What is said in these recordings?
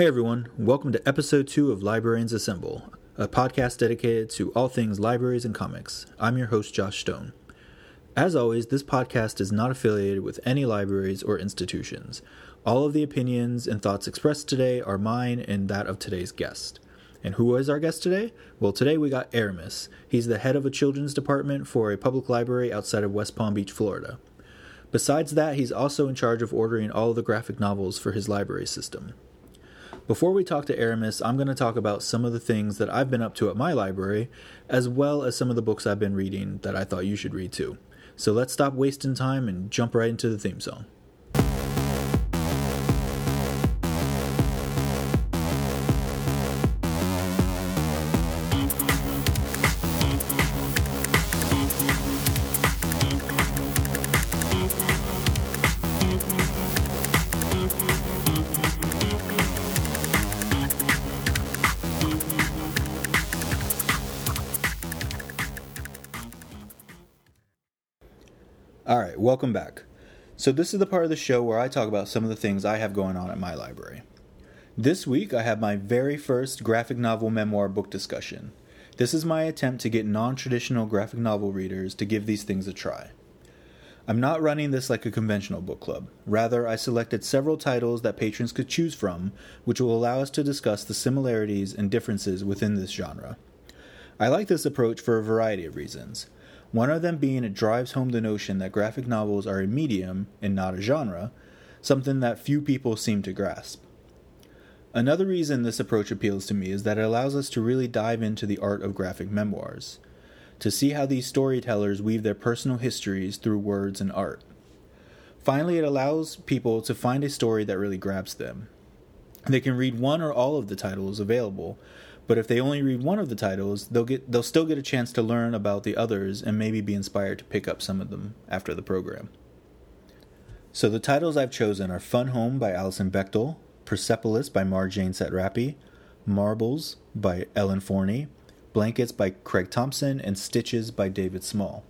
Hey everyone, welcome to episode 2 of Librarians Assemble, a podcast dedicated to all things libraries and comics. I'm your host, Josh Stone. As always, this podcast is not affiliated with any libraries or institutions. All of the opinions and thoughts expressed today are mine and that of today's guest. And who is our guest today? Well, today we got Aramis. He's the head of a children's department for a public library outside of West Palm Beach, Florida. Besides that, he's also in charge of ordering all of the graphic novels for his library system. Before we talk to Aramis, I'm going to talk about some of the things that I've been up to at my library, as well as some of the books I've been reading that I thought you should read too. So let's stop wasting time and jump right into the theme song. Welcome back. So, this is the part of the show where I talk about some of the things I have going on at my library. This week, I have my very first graphic novel memoir book discussion. This is my attempt to get non traditional graphic novel readers to give these things a try. I'm not running this like a conventional book club. Rather, I selected several titles that patrons could choose from, which will allow us to discuss the similarities and differences within this genre. I like this approach for a variety of reasons. One of them being it drives home the notion that graphic novels are a medium and not a genre, something that few people seem to grasp. Another reason this approach appeals to me is that it allows us to really dive into the art of graphic memoirs, to see how these storytellers weave their personal histories through words and art. Finally, it allows people to find a story that really grabs them. They can read one or all of the titles available, but if they only read one of the titles, they'll get they'll still get a chance to learn about the others and maybe be inspired to pick up some of them after the program. So the titles I've chosen are Fun Home by Alison Bechdel, Persepolis by Marjane Satrapi, Marbles by Ellen Forney, Blankets by Craig Thompson, and Stitches by David Small.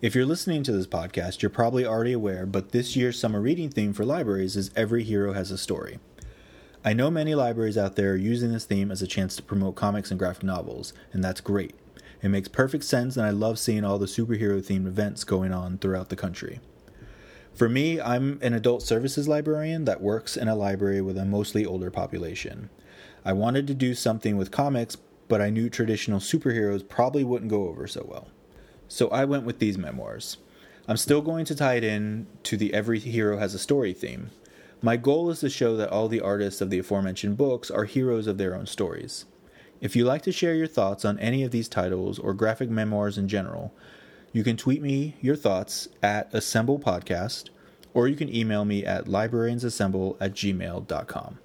If you're listening to this podcast, you're probably already aware, but this year's summer reading theme for libraries is Every Hero Has a Story. I know many libraries out there are using this theme as a chance to promote comics and graphic novels, and that's great. It makes perfect sense, and I love seeing all the superhero themed events going on throughout the country. For me, I'm an adult services librarian that works in a library with a mostly older population. I wanted to do something with comics, but I knew traditional superheroes probably wouldn't go over so well. So I went with these memoirs. I'm still going to tie it in to the Every Hero Has a Story theme, my goal is to show that all the artists of the aforementioned books are heroes of their own stories. If you'd like to share your thoughts on any of these titles or graphic memoirs in general, you can tweet me your thoughts at Assemble Podcast, or you can email me at librariansassemble at gmail.com.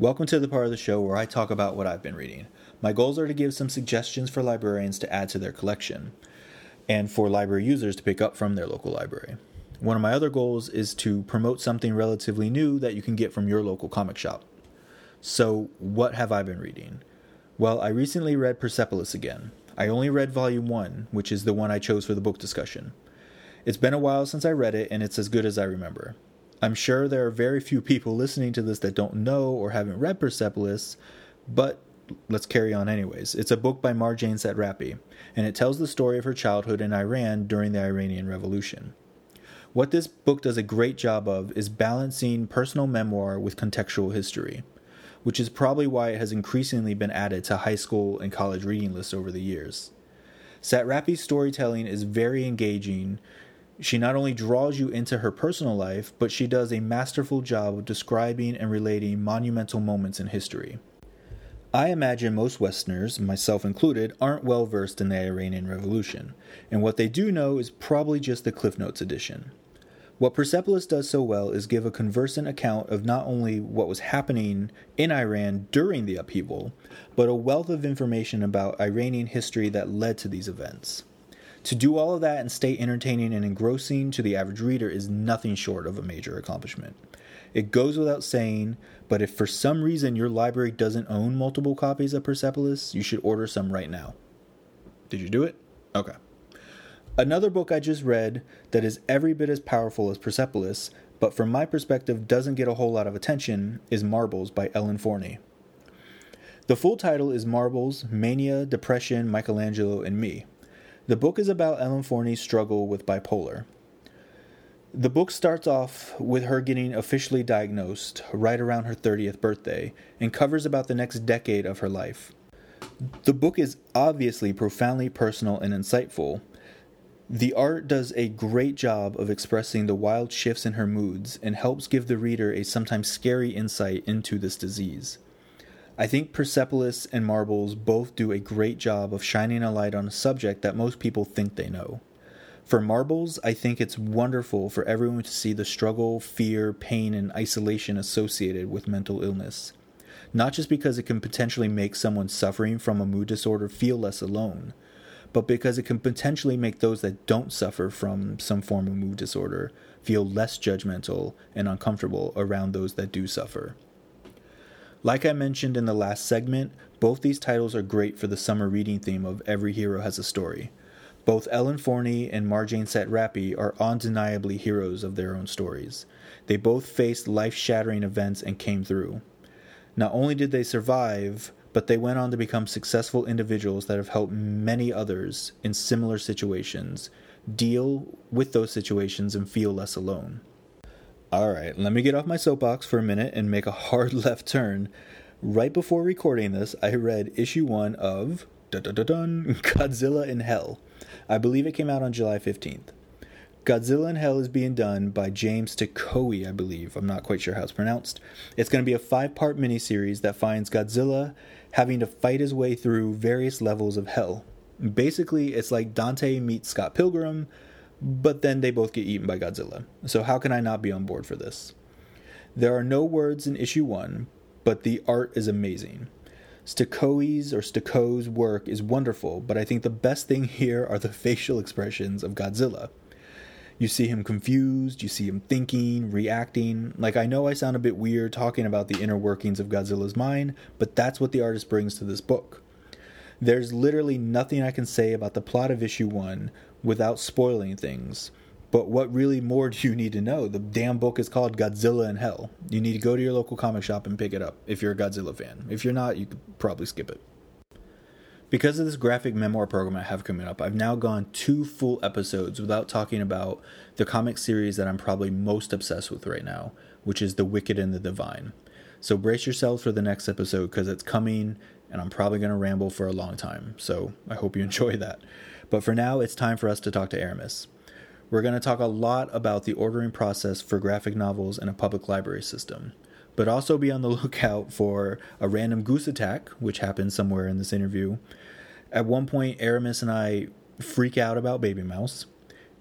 Welcome to the part of the show where I talk about what I've been reading. My goals are to give some suggestions for librarians to add to their collection, and for library users to pick up from their local library. One of my other goals is to promote something relatively new that you can get from your local comic shop. So, what have I been reading? Well, I recently read Persepolis again. I only read volume 1, which is the one I chose for the book discussion. It's been a while since I read it, and it's as good as I remember. I'm sure there are very few people listening to this that don't know or haven't read Persepolis, but let's carry on anyways. It's a book by Marjane Satrapi, and it tells the story of her childhood in Iran during the Iranian Revolution. What this book does a great job of is balancing personal memoir with contextual history, which is probably why it has increasingly been added to high school and college reading lists over the years. Satrapi's storytelling is very engaging she not only draws you into her personal life, but she does a masterful job of describing and relating monumental moments in history. I imagine most Westerners, myself included, aren't well versed in the Iranian Revolution, and what they do know is probably just the Cliff Notes edition. What Persepolis does so well is give a conversant account of not only what was happening in Iran during the upheaval, but a wealth of information about Iranian history that led to these events. To do all of that and stay entertaining and engrossing to the average reader is nothing short of a major accomplishment. It goes without saying, but if for some reason your library doesn't own multiple copies of Persepolis, you should order some right now. Did you do it? Okay. Another book I just read that is every bit as powerful as Persepolis, but from my perspective doesn't get a whole lot of attention, is Marbles by Ellen Forney. The full title is Marbles Mania, Depression, Michelangelo, and Me. The book is about Ellen Forney's struggle with bipolar. The book starts off with her getting officially diagnosed right around her 30th birthday and covers about the next decade of her life. The book is obviously profoundly personal and insightful. The art does a great job of expressing the wild shifts in her moods and helps give the reader a sometimes scary insight into this disease. I think Persepolis and Marbles both do a great job of shining a light on a subject that most people think they know. For Marbles, I think it's wonderful for everyone to see the struggle, fear, pain, and isolation associated with mental illness. Not just because it can potentially make someone suffering from a mood disorder feel less alone, but because it can potentially make those that don't suffer from some form of mood disorder feel less judgmental and uncomfortable around those that do suffer. Like I mentioned in the last segment, both these titles are great for the summer reading theme of Every Hero Has a Story. Both Ellen Forney and Marjane Satrapi are undeniably heroes of their own stories. They both faced life shattering events and came through. Not only did they survive, but they went on to become successful individuals that have helped many others in similar situations deal with those situations and feel less alone. All right, let me get off my soapbox for a minute and make a hard left turn. Right before recording this, I read issue one of Godzilla in Hell. I believe it came out on July 15th. Godzilla in Hell is being done by James Stokoe, I believe. I'm not quite sure how it's pronounced. It's going to be a five part miniseries that finds Godzilla having to fight his way through various levels of hell. Basically, it's like Dante meets Scott Pilgrim, but then they both get eaten by Godzilla. So, how can I not be on board for this? There are no words in issue one, but the art is amazing. Stakoe's or Stako's work is wonderful, but I think the best thing here are the facial expressions of Godzilla. You see him confused, you see him thinking, reacting. Like, I know I sound a bit weird talking about the inner workings of Godzilla's mind, but that's what the artist brings to this book. There's literally nothing I can say about the plot of issue one without spoiling things. But what really more do you need to know? The damn book is called Godzilla in Hell. You need to go to your local comic shop and pick it up if you're a Godzilla fan. If you're not, you could probably skip it. Because of this graphic memoir program I have coming up, I've now gone two full episodes without talking about the comic series that I'm probably most obsessed with right now, which is The Wicked and the Divine. So brace yourselves for the next episode because it's coming and I'm probably going to ramble for a long time. So I hope you enjoy that. But for now, it's time for us to talk to Aramis. We're going to talk a lot about the ordering process for graphic novels in a public library system, but also be on the lookout for a random goose attack, which happens somewhere in this interview. At one point, Aramis and I freak out about Babymouse,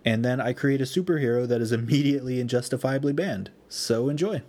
and then I create a superhero that is immediately and justifiably banned. So enjoy.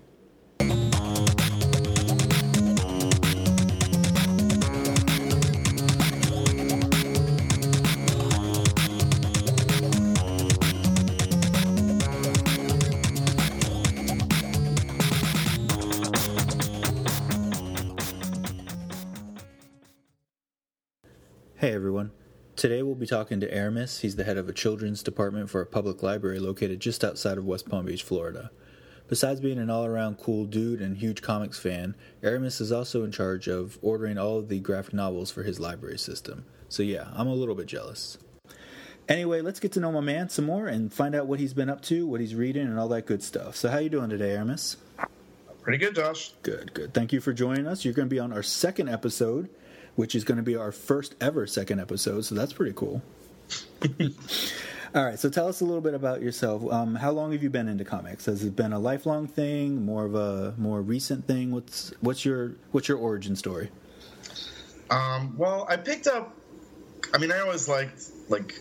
Today we'll be talking to Aramis. He's the head of a children's department for a public library located just outside of West Palm Beach, Florida. Besides being an all around cool dude and huge comics fan, Aramis is also in charge of ordering all of the graphic novels for his library system. So yeah, I'm a little bit jealous. Anyway, let's get to know my man some more and find out what he's been up to, what he's reading, and all that good stuff. So how you doing today, Aramis? Pretty good, Josh. Good, good. Thank you for joining us. You're going to be on our second episode which is going to be our first ever second episode. So that's pretty cool. All right, so tell us a little bit about yourself. Um, how long have you been into comics? Has it been a lifelong thing, more of a more recent thing? What's what's your what's your origin story? Um, well, I picked up. I mean, I always liked like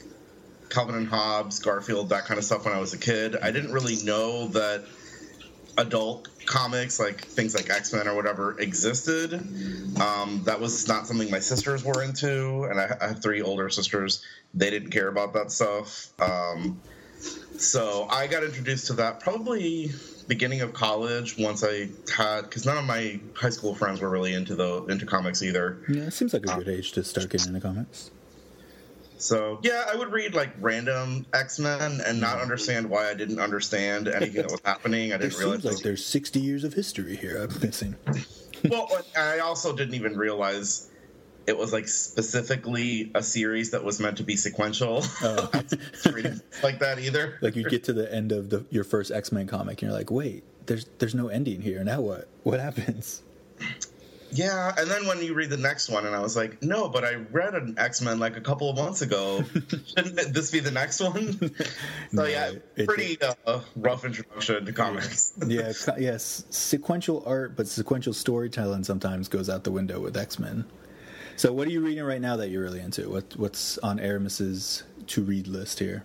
Calvin and Hobbes, Garfield, that kind of stuff when I was a kid. I didn't really know that adult comics, like things like X Men or whatever, existed. Um, that was not something my sisters were into, and I, I, have three older sisters. They didn't care about that stuff. Um, so I got introduced to that probably beginning of college once I had because none of my high school friends were really into the into comics either. Yeah, it seems like a good age to start getting into comics. So yeah, I would read like random X Men and not mm-hmm. understand why I didn't understand anything that was happening. I didn't realize. seems like there's 60 years of history here I'm missing. well, I also didn't even realize it was like specifically a series that was meant to be sequential. Oh. Like that either. like you get to the end of the, your first X-Men comic and you're like, "Wait, there's there's no ending here. Now what? What happens?" Yeah, and then when you read the next one, and I was like, no, but I read an X Men like a couple of months ago. Shouldn't this be the next one? so No, yeah, it- pretty uh, rough introduction to comics. yeah, yes, sequential art, but sequential storytelling sometimes goes out the window with X Men. So, what are you reading right now that you're really into? What what's on Aramis's to read list here?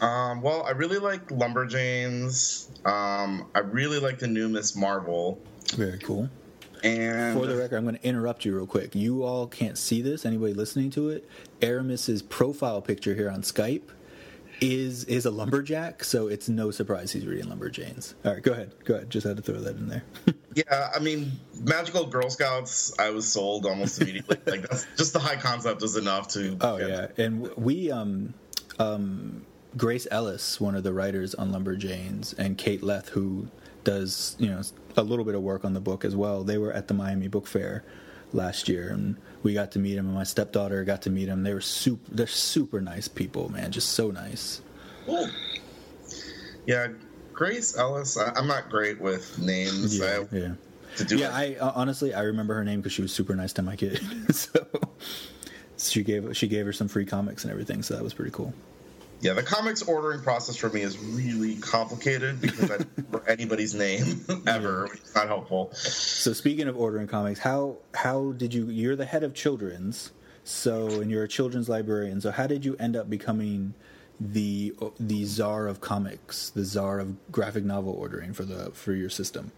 Um, well, I really like Lumberjanes. Um, I really like the new Ms. Marvel. Very cool. And For the record, I'm going to interrupt you real quick. You all can't see this. Anybody listening to it, Aramis's profile picture here on Skype is is a lumberjack, so it's no surprise he's reading Lumberjanes. All right, go ahead. Go ahead. Just had to throw that in there. yeah, I mean, Magical Girl Scouts. I was sold almost immediately. like that's just the high concept is enough to. Oh yeah, and we um um Grace Ellis, one of the writers on Lumberjanes, and Kate Leth, who does you know a little bit of work on the book as well. They were at the Miami Book Fair last year, and we got to meet him, And my stepdaughter got to meet him. They were super. They're super nice people, man. Just so nice. Cool. Yeah, Grace Ellis. I, I'm not great with names. Yeah, I, yeah. To do Yeah. I uh, honestly I remember her name because she was super nice to my kid. so she gave she gave her some free comics and everything. So that was pretty cool. Yeah, the comics ordering process for me is really complicated because I don't remember anybody's name ever, which is not helpful. So speaking of ordering comics, how how did you? You're the head of children's, so and you're a children's librarian. So how did you end up becoming the the czar of comics, the czar of graphic novel ordering for the for your system?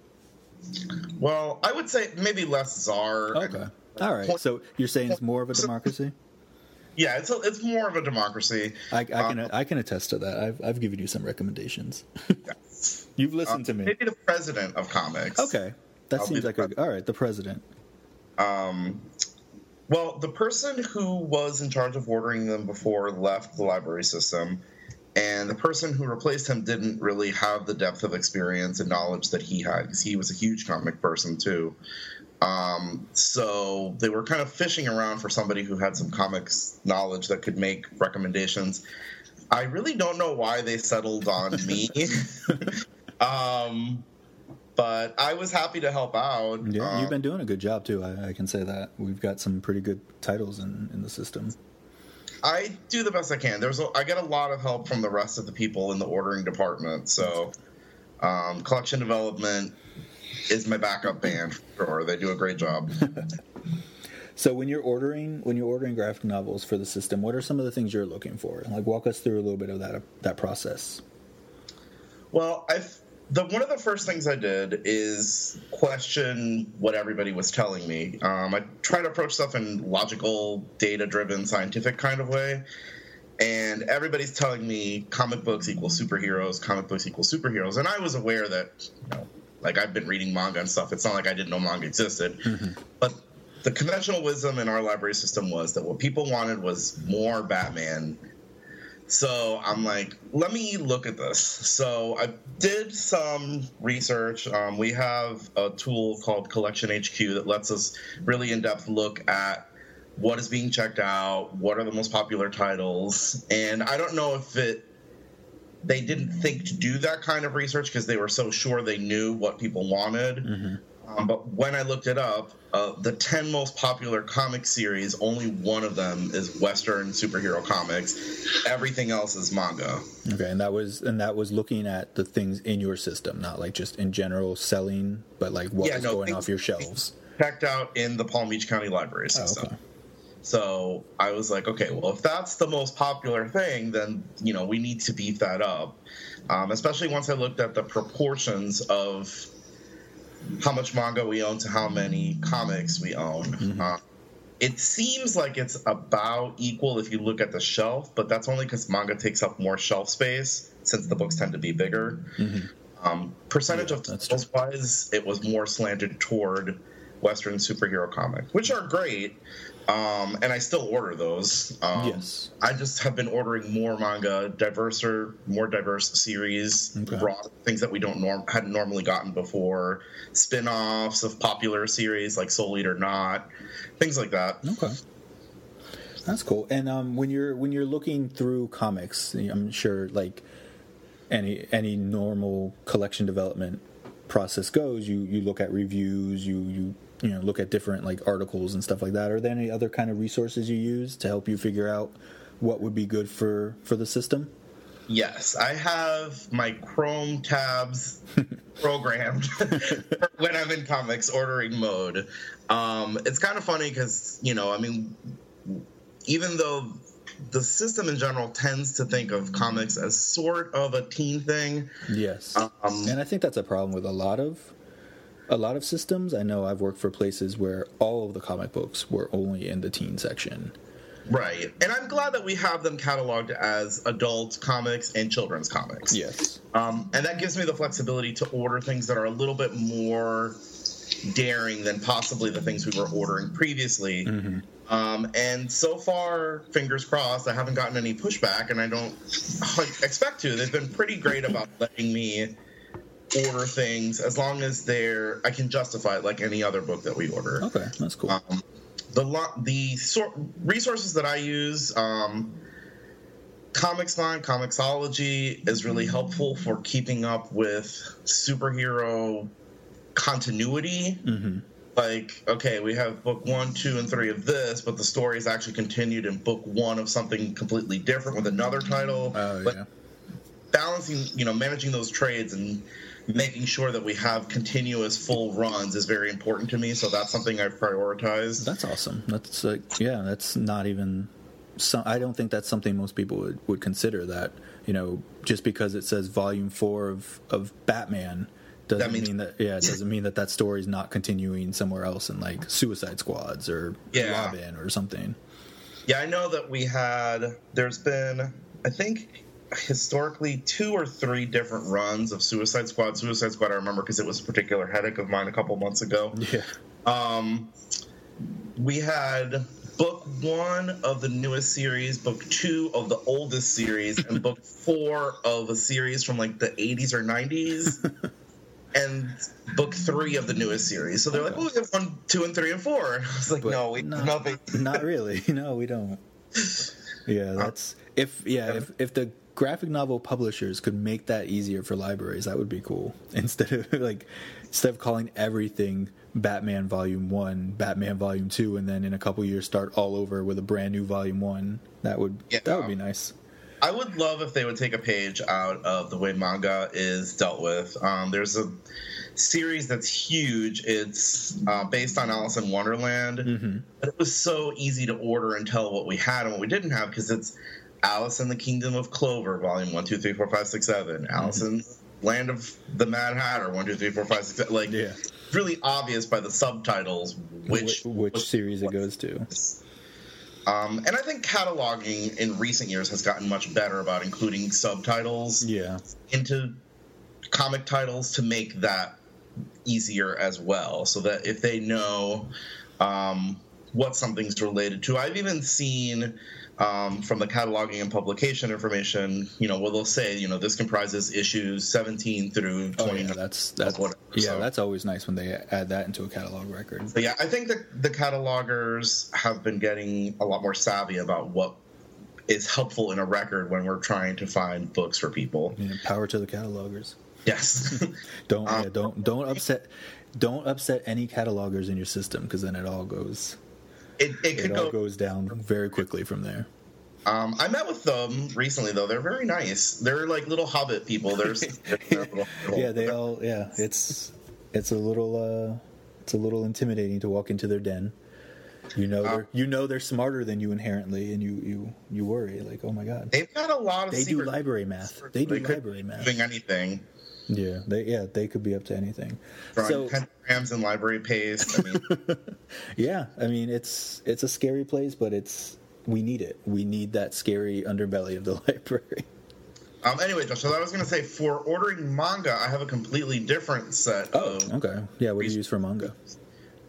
Well, I would say maybe less czar. Okay, all right. So you're saying it's more of a democracy? Yeah, it's a, it's more of a democracy. I, I can Uh, I can attest to that. I've I've given you some recommendations. You've listened to me. Maybe the president of comics. Okay, that I'll seems like a all right. The president. Um, well, the person who was in charge of ordering them before left the library system, and the person who replaced him didn't really have the depth of experience and knowledge that he had because he was a huge comic person too. Um, so they were kind of fishing around for somebody who had some comics knowledge that could make recommendations. I really don't know why they settled on me. um, but I was happy to help out. Yeah, Um, you've been doing a good job too. I, I can say that we've got some pretty good titles in in the system. I do the best I can. There's a, I get a lot of help from the rest of the people in the ordering department. So, um, collection development is my backup band for sure. They do a great job. So when you're ordering when you're ordering graphic novels for the system, what are some of the things you're looking for? Like walk us through a little bit of that that process. well, I've the one of the first things I did is question what everybody was telling me. Um, I try to approach stuff in logical, data-driven, scientific kind of way. And everybody's telling me comic books equal superheroes, comic books equal superheroes, and I was aware that, you know, like I've been reading manga and stuff. It's not like I didn't know manga existed, but the conventional wisdom in our library system was that what people wanted was more Batman so I'm like, let me look at this. So I did some research. Um, we have a tool called Collection HQ that lets us really in depth look at what is being checked out, what are the most popular titles, and I don't know if it they didn't think to do that kind of research because they were so sure they knew what people wanted. Um, but when I looked it up, uh, the 10 most popular comic series, only one of them is Western superhero comics. Everything else is manga. Okay, and that was and that was looking at the things in your system, not like just in general selling, but like what Yeah, was no, going off your shelves. Checked out in the Palm Beach County Library Oh, system. okay. So I was like, okay, well, if that's the most popular thing, then you know we need to beef that up. Um, especially once I looked at the proportions of how much manga we own to how many comics we own. Uh, it seems like it's about equal if you look at the shelf, but that's only because manga takes up more shelf space since the books tend to be bigger. Um, percentage Yeah, of sales wise, it was more slanted toward Western superhero comics, which are great. Um, and I still order those. Um, Yes. I just have been ordering more manga, diverser, more diverse series, Okay. broad things that we don't norm hadn't normally gotten before, spin-offs of popular series like Soul Eater Not, things like that. Okay. That's cool. And um, when you're when you're looking through comics, I'm sure like any any normal collection development process goes, you you look at reviews, you you you know look at different like articles and stuff like that. Are there any other kind of resources you use to help you figure out what would be good for for the system? Yes, I have my Chrome tabs programmed when I'm in comics ordering mode. Um, it's kind of funny because you know, I mean, even though the system in general tends to think of comics as sort of a teen thing, Yes. um, and I think that's a problem with a lot of a lot of systems. I know I've worked for places where all of the comic books were only in the teen section. right. And I'm glad that we have them cataloged as adult comics and children's comics. Yes. Um, and that gives me the flexibility to order things that are a little bit more daring than possibly the things we were ordering previously. Um, and so far, fingers crossed, I haven't gotten any pushback, and I don't like, expect to. They've been pretty great about letting me order things as long as they're I can justify it like any other book that we order. Okay, that's cool. Um, the lo- the sort resources that I use, um, ComicsMon, Comixology is really helpful for keeping up with superhero continuity. hmm Like, okay, we have book one, two, and three of this, but the story is actually continued in book one of something completely different with another title. Oh But yeah. balancing, you know, managing those trades and making sure that we have continuous full runs is very important to me. So that's something I've prioritized. That's awesome. That's like yeah, that's not even some I don't think that's something most people would, would consider that, you know, just because it says volume 4 of of Batman doesn't That means- mean that yeah, it doesn't mean that that story is not continuing somewhere else in like Suicide Squads or Yeah. Robin or something. Yeah, I know that we had. There's been, I think, historically two or three different runs of Suicide Squad. Suicide Squad, I remember because it was a particular headache of mine a couple months ago. Yeah. Um, we had book one of the newest series, book two of the oldest series, and book four of a series from like the 80s or 90s. And book three of the newest series. So they're like, "Oh, we have one, two, and three, and four. And I was like, But "No, we not- nothing." Not really. No, we don't. Yeah, uh, that's if yeah, if if the graphic novel publishers could make that easier for libraries, that would be cool. Instead of like instead of calling everything Batman Volume 1, Batman Volume 2 and then in a couple years start all over with a brand new Volume 1. That would Yeah. that would be nice. I would love if they would take a page out of the way manga is dealt with. Um, there's a series that's huge. It's uh, based on Alice in Wonderland, Mhm. but it was so easy to order and tell what we had and what we didn't have because it's Alice in the Kingdom of Clover, Volume One, Two, Three, Four, Five, Six, Seven. Alice in Land of the Mad Hatter, One, Two, Three, Four, Five, Six, Seven. Like, Yeah. it's really obvious by the subtitles which which, which series it goes to. Um, and I think cataloging in recent years has gotten much better about including subtitles Yeah. into comic titles to make that easier as well so that if they know um, what something's related to i've even seen um, from the cataloging and publication information you know where they'll say you know this comprises issues 17 through Oh yeah, that's that's whatever, yeah, so- that's always nice when they add that into a catalog record. but yeah i think that the catalogers have been getting a lot more savvy about what is helpful in a record when we're trying to find books for people Yeah, power to the catalogers. yes Don't Um, yeah, don't don't upset don't upset any catalogers in your system because then it all goes it, it could it all go goes down very quickly from there. Um, I met with them recently, though. They're very nice. They're like little hobbit people. They're, they're little- Yeah, they all yeah. It's it's a little uh it's a little intimidating to walk into their den. You know Uh, they're you know they're smarter than you inherently, and you you you worry like oh my god They've got a lot of. they do library math they do library math Doing anything. Yeah they yeah they could be up to anything. Drawing So pentagrams and library paste. I mean, yeah, I mean it's it's a scary place, but it's we need it. We need that scary underbelly of the library. Um, anyway, Josh, so I was going to say for ordering manga, I have a completely different set Oh, of. okay. Yeah, what do you use for manga?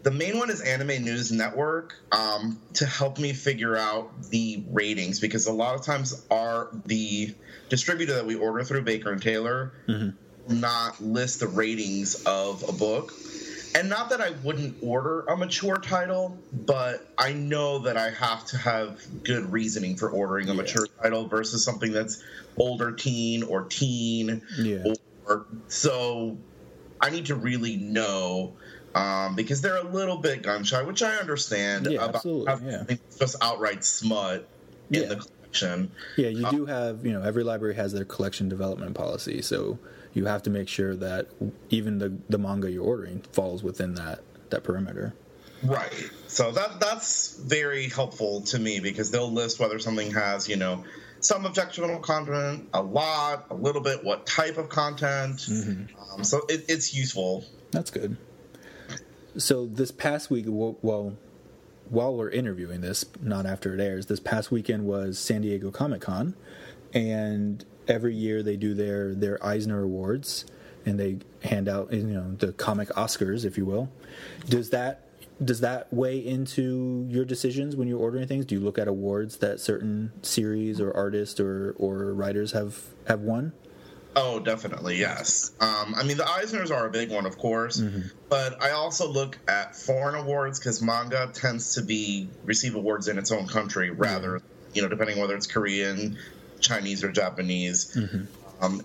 The main one is Anime News Network um, to help me figure out the ratings because a lot of times our the distributor that we order through Baker and Taylor Mm-hmm. Not list the ratings of a book. And not that I wouldn't order a mature title, but I know that I have to have good reasoning for ordering a Yeah. mature title versus something that's older teen or teen Yeah. or so I need to really know um, because they're a little bit gun shy, which I understand Yeah, about absolutely, yeah. just outright smut in Yeah. the collection. Yeah, you do have, you know, every library has their collection development policy, so you have to make sure that even the the manga you're ordering falls within that that perimeter. Right. So that that's very helpful to me because they'll list whether something has, you know, some objectionable content, a lot, a little bit, what type of content. Mm-hmm. Um, so it, it's useful. That's good. So this past week, well, well, while we're interviewing this, not after it airs, this past weekend was San Diego Comic Con, and every year they do their their Eisner Awards, and they hand out you know the comic Oscars, if you will. Does that does that weigh into your decisions when you're ordering things? Do you look at awards that certain series or artists or or writers have have won? Oh, definitely, yes. Um, I mean, the Eisners are a big one, of course, Mm-hmm. but I also look at foreign awards because manga tends to be receive awards in its own country rather, you know, depending whether it's Korean, Chinese, or Japanese. Mm-hmm. Um,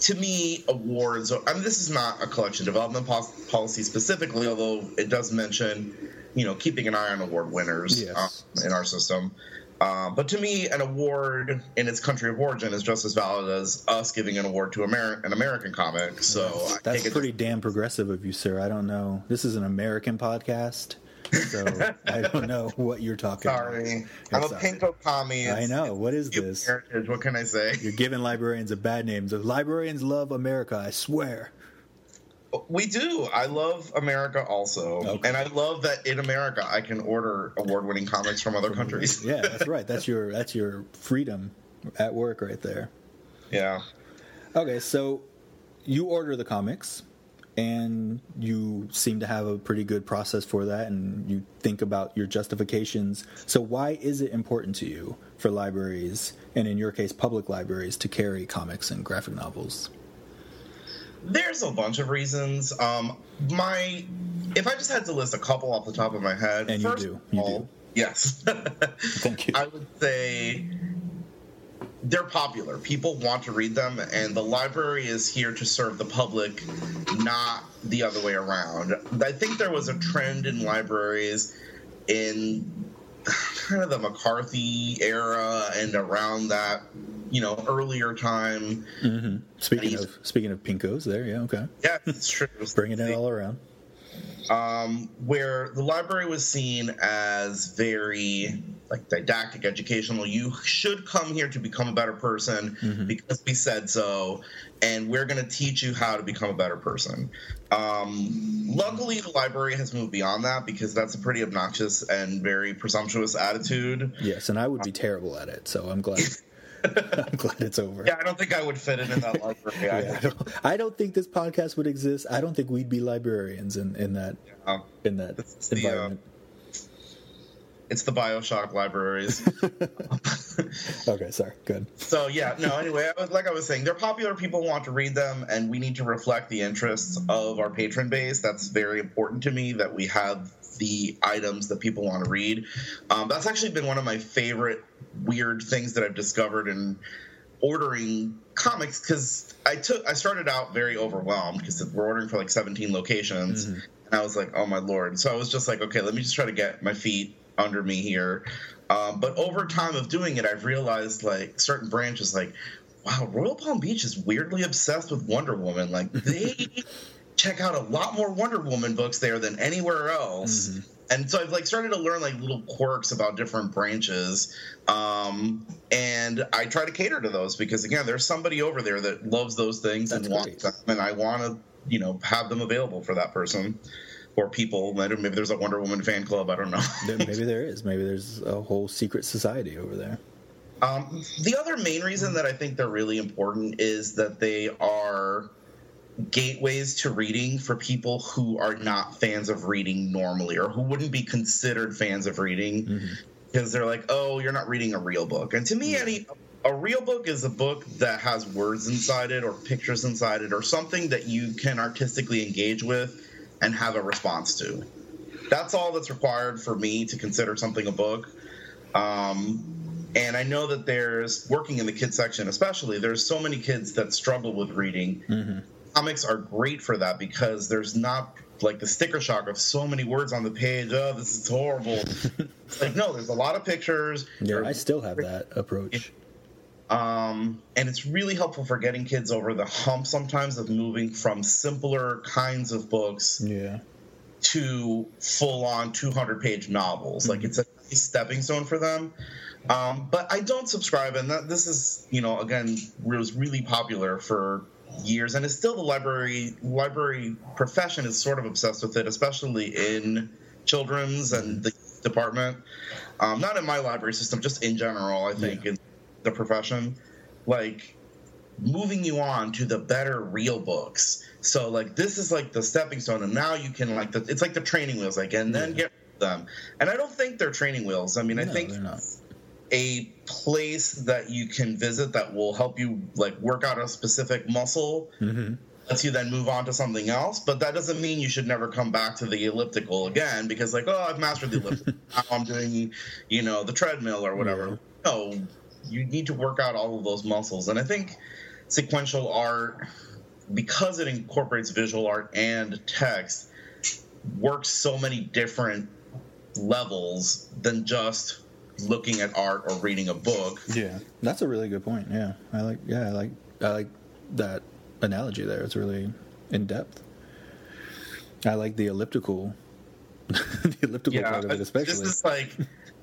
to me, awards. I mean, this is not a collection development pol- policy specifically, although it does mention, you know, keeping an eye on award winners Yes. um, in our system. Uh, but to me, an award in its country of origin is just as valid as us giving an award to an American comic. So I That's it pretty damn progressive of you, sir. I don't know. This is an American podcast, so I don't know what you're talking Sorry, about. I'm sorry. a Sorry. pinko commie. I know. What is this? Heritage. What can I say? You're giving librarians a bad name. The librarians love America, I swear. We do. I love America also, Okay. and I love that in America I can order award-winning comics from other countries. Yeah, that's right. That's your that's your freedom at work right there. Yeah. Okay, so you order the comics and you seem to have a pretty good process for that and you think about your justifications. So why is it important to you for libraries and in your case public libraries to carry comics and graphic novels? There's a bunch of reasons. Um, my, if I just had to list a couple off the top of my head, And you do. You all, do. yes, Thank you. I would say they're popular. People want to read them, and the library is here to serve the public, not the other way around. I think there was a trend in libraries in kind of the McCarthy era and around that, you know, earlier time. hmm Speaking of speaking of pinkos, there, yeah, okay, Yeah, it's true. bringing it all around. um, where the library was seen as very like didactic, educational. You should come here to become a better person Mm-hmm. because we said so, and we're going to teach you how to become a better person. Um, luckily, the library has moved beyond that because that's a pretty obnoxious and very presumptuous attitude. Yes, and I would be terrible at it, so I'm glad. I'm glad it's over. Yeah, I don't think I would fit in in that library. Yeah, I, don't, I don't think this podcast would exist. I don't think we'd be librarians in, in that Um, in that It's the, uh, environment. It's the Bioshock libraries. okay, sorry. Good. So yeah, no. Anyway, I was, like I was saying, they're popular. People want to read them, and we need to reflect the interests of our patron base. That's very important to me that we have the items that people want to read. Um, that's actually been one of my favorite weird things that I've discovered in ordering comics because I took I started out very overwhelmed because we're ordering for like 17 locations, and I was like, oh my lord. So I was just like, okay, let me just try to get my feet under me here. Um, but over time of doing it, I've realized like certain branches, like, wow, Royal Palm Beach is weirdly obsessed with Wonder Woman. Like they check out a lot more Wonder Woman books there than anywhere else. And so I've like started to learn like little quirks about different branches, um, and I try to cater to those because again, there's somebody over there that loves those things That's and wants them, and I want to, you know, have them available for that person or people. Maybe there's a Wonder Woman fan club. I don't know. Maybe there is. Maybe there's a whole secret society over there. Um, the other main reason that I think they're really important is that they are gateways to reading for people who are not fans of reading normally or who wouldn't be considered fans of reading Mm-hmm. because they're like, oh, you're not reading a real book. And to me, any a real book is a book that has words inside it or pictures inside it or something that you can artistically engage with and have a response to. That's all that's required for me to consider something a book. Um, and I know that there's working in the kids section, especially. There's so many kids that struggle with reading. Mm-hmm. Comics are great for that because there's not like the sticker shock of so many words on the page. Oh, this is horrible. Like no, there's a lot of pictures. Yeah, I still have that approach. Um, and it's really helpful for getting kids over the hump sometimes of moving from simpler kinds of books Yeah. to full on 200 page novels. Like it's a stepping stone for them. Um, but I don't subscribe, and that, this is, you know, again, was really popular for years, and is still the library library profession is sort of obsessed with it, especially in children's and the department. Um, not in my library system, just in general. I think Yeah. The profession, like moving you on to the better real books. So like this is like the stepping stone, and now you can like the, it's like the training wheels, like and then Yeah. get them. And I don't think they're training wheels. I mean, I think a place that you can visit that will help you like work out a specific muscle Mm-hmm. lets you then move on to something else but that doesn't mean you should never come back to the elliptical again because like oh i've mastered the elliptical now i'm doing you know the treadmill or whatever no you need to work out all of those muscles and i think sequential art because it incorporates visual art and text works so many different levels than just looking at art or reading a book Yeah, that's a really good point. Yeah, I like. Yeah, I like. I like that analogy there. It's really in depth. I like the elliptical, the elliptical part of it, especially. This is like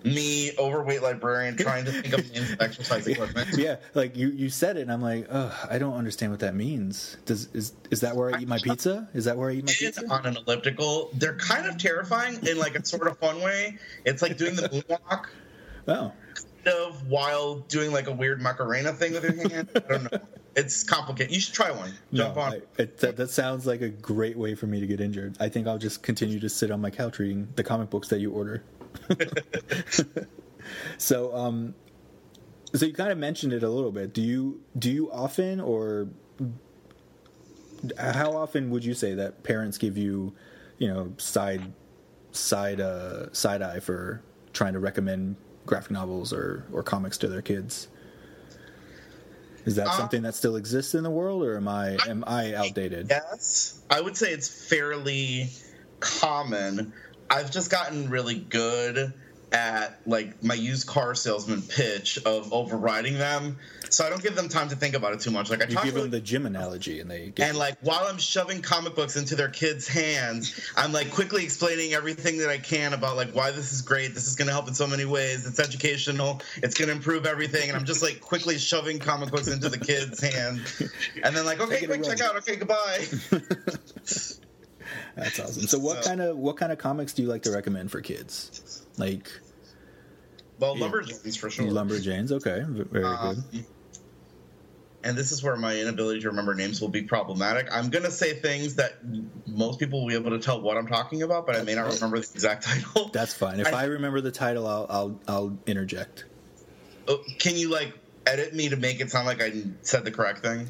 me, overweight librarian, trying to think of names of exercise equipment. yeah, like you, you said it, and I'm like, oh, I don't understand what that means. Does is is that where I eat my pizza? Is that where I eat my pizza? on an elliptical, they're kind of terrifying in like a sort of fun way. It's like doing the moonwalk, Oh, kind of while doing like a weird Macarena thing with your hand. I don't know. It's complicated. You should try one. Jump no, on. I, it, that, that sounds like a great way for me to get injured. I think I'll just continue to sit on my couch reading the comic books that you order. so, um, so you kind of mentioned it a little bit. Do you do you often or how often would you say that parents give you, you know, side side uh, side eye for trying to recommend graphic novels or or comics to their kids? Is that Uh, something that still exists in the world, or am I am I outdated? Yes, I would say it's fairly common. I've just gotten really good at like my used car salesman pitch of overriding them, so I don't give them time to think about it too much. Like I You talk give to them the gym analogy, and they get and like while I'm shoving comic books into their kids' hands, I'm like quickly explaining everything that I can about like why this is great. This is going to help in so many ways. It's educational. It's going to improve everything. And I'm just like quickly shoving comic books into the kids' hands, and then like okay, Take quick check out. Okay, goodbye. That's awesome. So, what So- kind of what kind of comics do you like to recommend for kids? Like Well, lumberjanes for sure. Lumberjanes. Okay, very Um, good. and this is where my inability to remember names will be problematic. I'm going to say things that most people will be able to tell what I'm talking about, but I may not right. remember the exact title. That's fine. If I, I- remember the title, I'll I'll I'll interject. Oh, Can you like edit me to make it sound like I said the correct thing?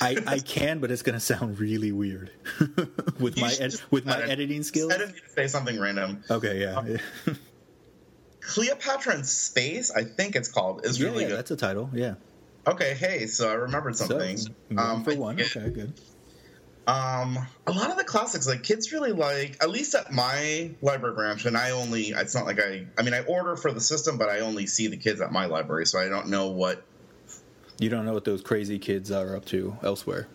I, I can, but it's gonna sound really weird with You my ed- with my edit- editing skills. Edit me to say something random. Okay, yeah, um, Cleopatra in Space, I think it's called, is yeah, really yeah. good. That's a title. Yeah. Okay, hey, so I remembered something. So um, one for one. Okay, good. Um, a lot of the classics, like kids really like, at least at my library branch, and I only, it's not like I, I mean, I order for the system, but I only see the kids at my library, so I don't know what, You don't know what those crazy kids are up to elsewhere.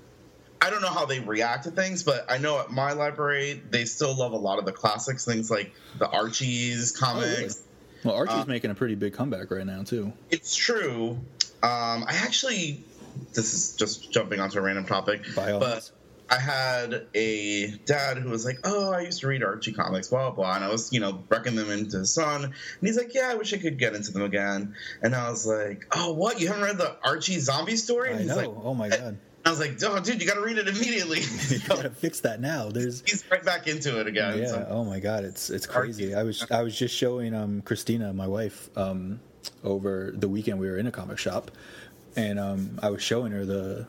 I don't know how they react to things, but I know at my library, they still love a lot of the classics, things like the Archies comics. Well, Archie's Uh, making a pretty big comeback right now too. It's true. Um, I actually, this is just jumping onto a random topic, By all but means. I had a dad who was like, "Oh, I used to read Archie comics, blah blah,", blah. and I was, you know, wrecking them into his son, and he's like, "Yeah, I wish I could get into them again." And I was like, "Oh, what? You haven't read the Archie zombie story?" And I he's know. like, oh my god. I was like, "Oh, dude, you got to read it immediately." you gotta fix that now. There's he's right back into it again. yeah. so- Oh my god, it's it's crazy. I was I was just showing um Christina, my wife, um over the weekend we were in a comic shop, and um I was showing her the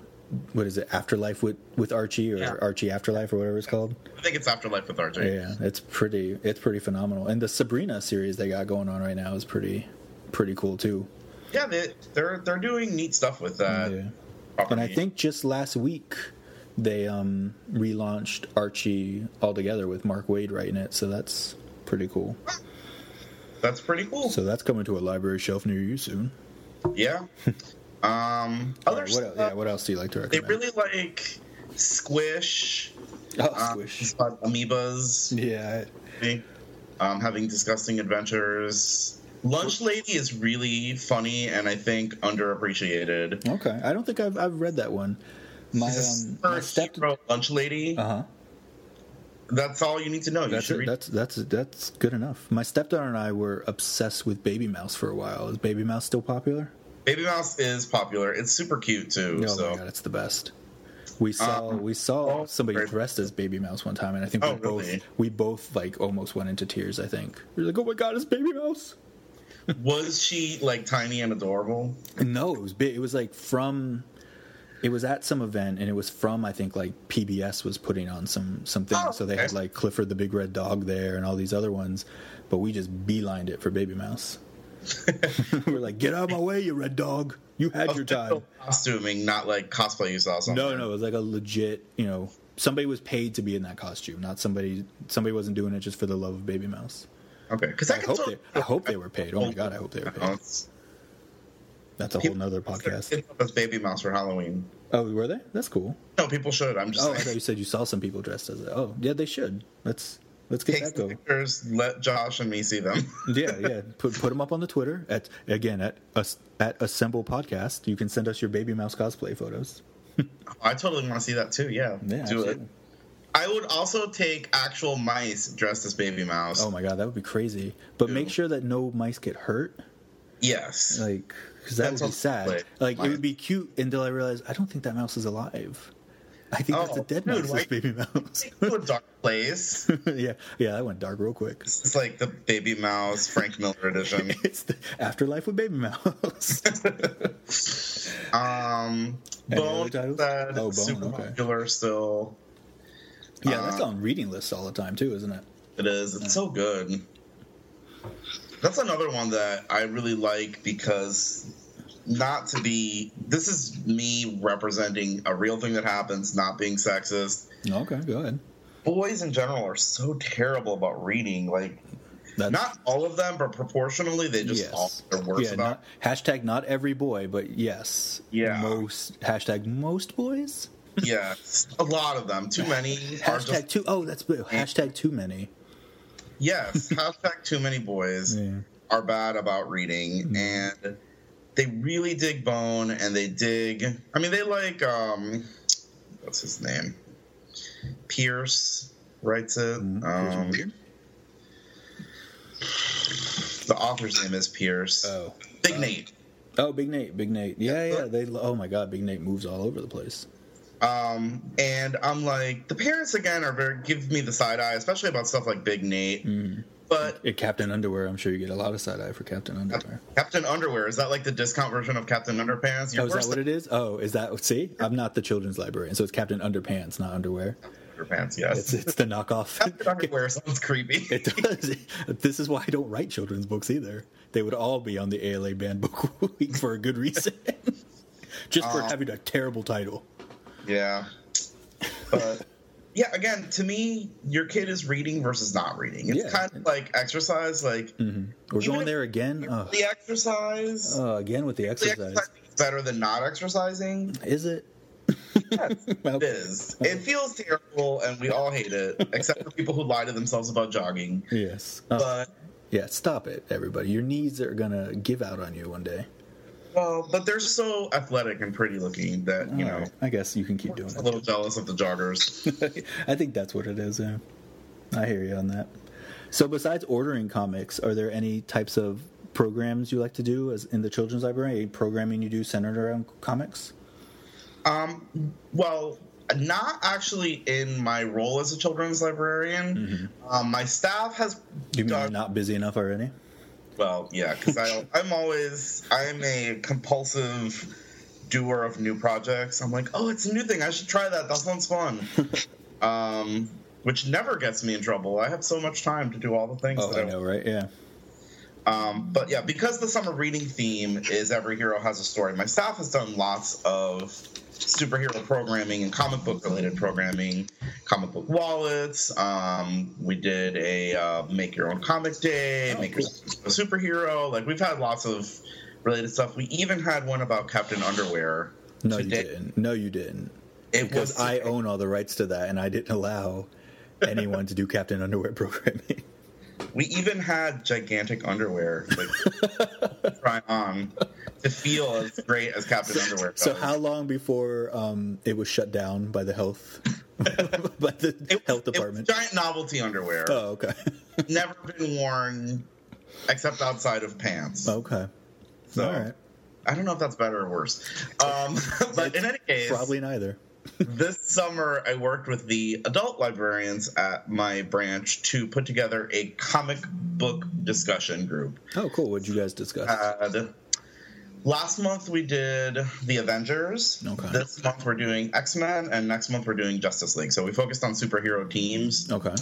what is it Afterlife with with Archie or Yeah. Archie Afterlife or whatever it's called. I think it's Afterlife with Archie. Yeah, it's pretty it's pretty phenomenal. And the Sabrina series they got going on right now is pretty pretty cool too. Yeah, they, they're they're doing neat stuff with that. Yeah. property. And I think just last week they um relaunched Archie altogether with Mark Waid writing it, so that's pretty cool. that's pretty cool. So that's coming to a library shelf near you soon. yeah. Um, other what, stuff, yeah, what else do you like to recommend? they really like Squish, oh, um, Squish. amoebas, Yeah, um, having disgusting adventures. Lunch Lady is really funny and I think underappreciated. okay. I don't think I've I've read that one. My um my step Lunch Lady. uh huh. That's all you need to know. You That's should read. that's that's that's good enough. My stepdaughter and I were obsessed with Babymouse for a while. Is Babymouse still popular? Babymouse is popular. It's super cute too. Oh so my god, it's the best. We saw Um, we saw oh, somebody dressed as Babymouse one time, and I think we Oh, both really? we both like almost went into tears. I think we were like, "Oh my god, it's Babymouse!" was she like tiny and adorable? No, it was big. It was like from. It was at some event, and it was from I think like PBS was putting on some something. Oh, so they had like Clifford the Big Red Dog there, and all these other ones. But we just beelined it for Babymouse. We were like, "Get out of my way, you red dog! You had oh, your time." Costuming, not like cosplay you saw something. No, no, it was like a legit. You know, somebody was paid to be in that costume, not somebody. Somebody wasn't doing it just for the love of Babymouse. Okay, because I hope they. I hope they were paid. Oh my god, I hope they were paid. That's a whole nother podcast. As Babymouse for Halloween. Oh, were they? That's cool. No, people should. I'm just Oh, I thought you said you saw some people dressed as it. Oh, yeah, they should. Let's let's get Take that going. pictures. Let Josh and me see them. Yeah, yeah. Put put them up on the Twitter at again at us at Assemble Podcast. You can send us your Babymouse cosplay photos. Oh, I totally want to see that too. Yeah, Yeah, do it. I would also take actual mice dressed as Babymouse. Oh my god, that would be crazy. But Ew. make sure that no mice get hurt. yes. Like, because that That's would be sad. like- Like, it would be cute until I realized I don't think that mouse is alive. I think that's Oh, a dead dude, mouse. why- Babymouse. to a dark place. yeah, yeah, that went dark real quick. It's like the Babymouse Frank Miller edition. It's the afterlife with Babymouse. Um, Any Bone said Oh, Bone, super okay. popular still. yeah, that's Uh, on reading lists all the time too, isn't it? It is. It's so good. That's another one that I really like because not to be. This is me representing a real thing that happens, not being sexist. Okay, go ahead. Boys in general are so terrible about reading. Like, That's, not all of them, but proportionally, they just yes. they're worse yeah, about. not, hashtag not every boy, but yes. Yeah. Most hashtag most boys. yes, a lot of them. Too many Hashtag just too. Oh, that's hashtag too many. yes. hashtag too many boys. Yeah. are bad about reading Mm-hmm. and they really dig bone and they dig i mean they like um what's his name Peirce writes it Mhm. um, the author's name is Peirce Oh. big Uh, nate Oh, Big Nate, Big Nate. Yeah, Yeah. yeah. They. Oh my God, Big Nate moves all over the place. um and i'm like the parents again are very give me the side eye especially about stuff like big nate Mm. But Yeah, Captain Underwear. I'm sure you get a lot of side eye for Captain Underwear. captain underwear is that like the discount version of captain underpants Oh, is that what it is? Oh, is that? See, I'm not the children's librarian, so it's Captain Underpants, not underwear. underpants yes It's it's the knockoff. captain underwear sounds creepy It does. This is why I don't write children's books either. They would all be on the ALA banned book week for a good reason. Just for Um, having a terrible title. Yeah. But yeah, again, to me, your kid is reading versus not reading. It's Yeah. kind of like exercise. Like hmm We're going there again. Oh, the exercise, oh, again with the the exercise. exercise is better than not exercising. Is it? Yes, Well, it is. It feels terrible, and we all hate it, except for people who lie to themselves about jogging. Yes. Oh, But yeah. Stop it, everybody. Your knees are gonna give out on you one day. Well, but they're so athletic and pretty looking that you All know right, I guess you can keep doing a it. little jealous of the joggers. I think that's what it is. Yeah. I hear you on that. So, besides ordering comics, are there any types of programs you like to do as in the children's library? Any programming you do centered around comics? Um, well, not actually in my role as a children's librarian. Um, my staff has You mean done you're not busy enough already? Well, yeah, because I'm always I'm a compulsive doer of new projects. I'm like, oh, it's a new thing. I should try that. That sounds fun. um, which never gets me in trouble. I have so much time to do all the things. Oh, that I know, right? Yeah. Um, but yeah, because the summer reading theme is every hero has a story, my staff has done lots of superhero programming and comic book related programming, comic book wallets. Um, we did a uh, make your own comic day, Oh, make cool. your a superhero. Like we've had lots of related stuff. We even had one about Captain Underwear. No, you didn't. No, you didn't. It Because was I own all the rights to that, and I didn't allow anyone to do Captain Underwear programming. We even had gigantic underwear like, to try on to feel as great as Captain Underwear. So, how long before um, it was shut down by the health by the It- health department? giant novelty underwear. oh, okay. Never been worn except outside of pants. okay. So, all right. I don't know if that's better or worse. Um, but in any case, Probably neither. This summer I worked with the adult librarians at my branch to put together a comic book discussion group. Oh, cool. What'd you guys discuss? Uh, last month we did the Avengers. Okay. This month we're doing X Men, and next month we're doing Justice League. So we focused on superhero teams. okay.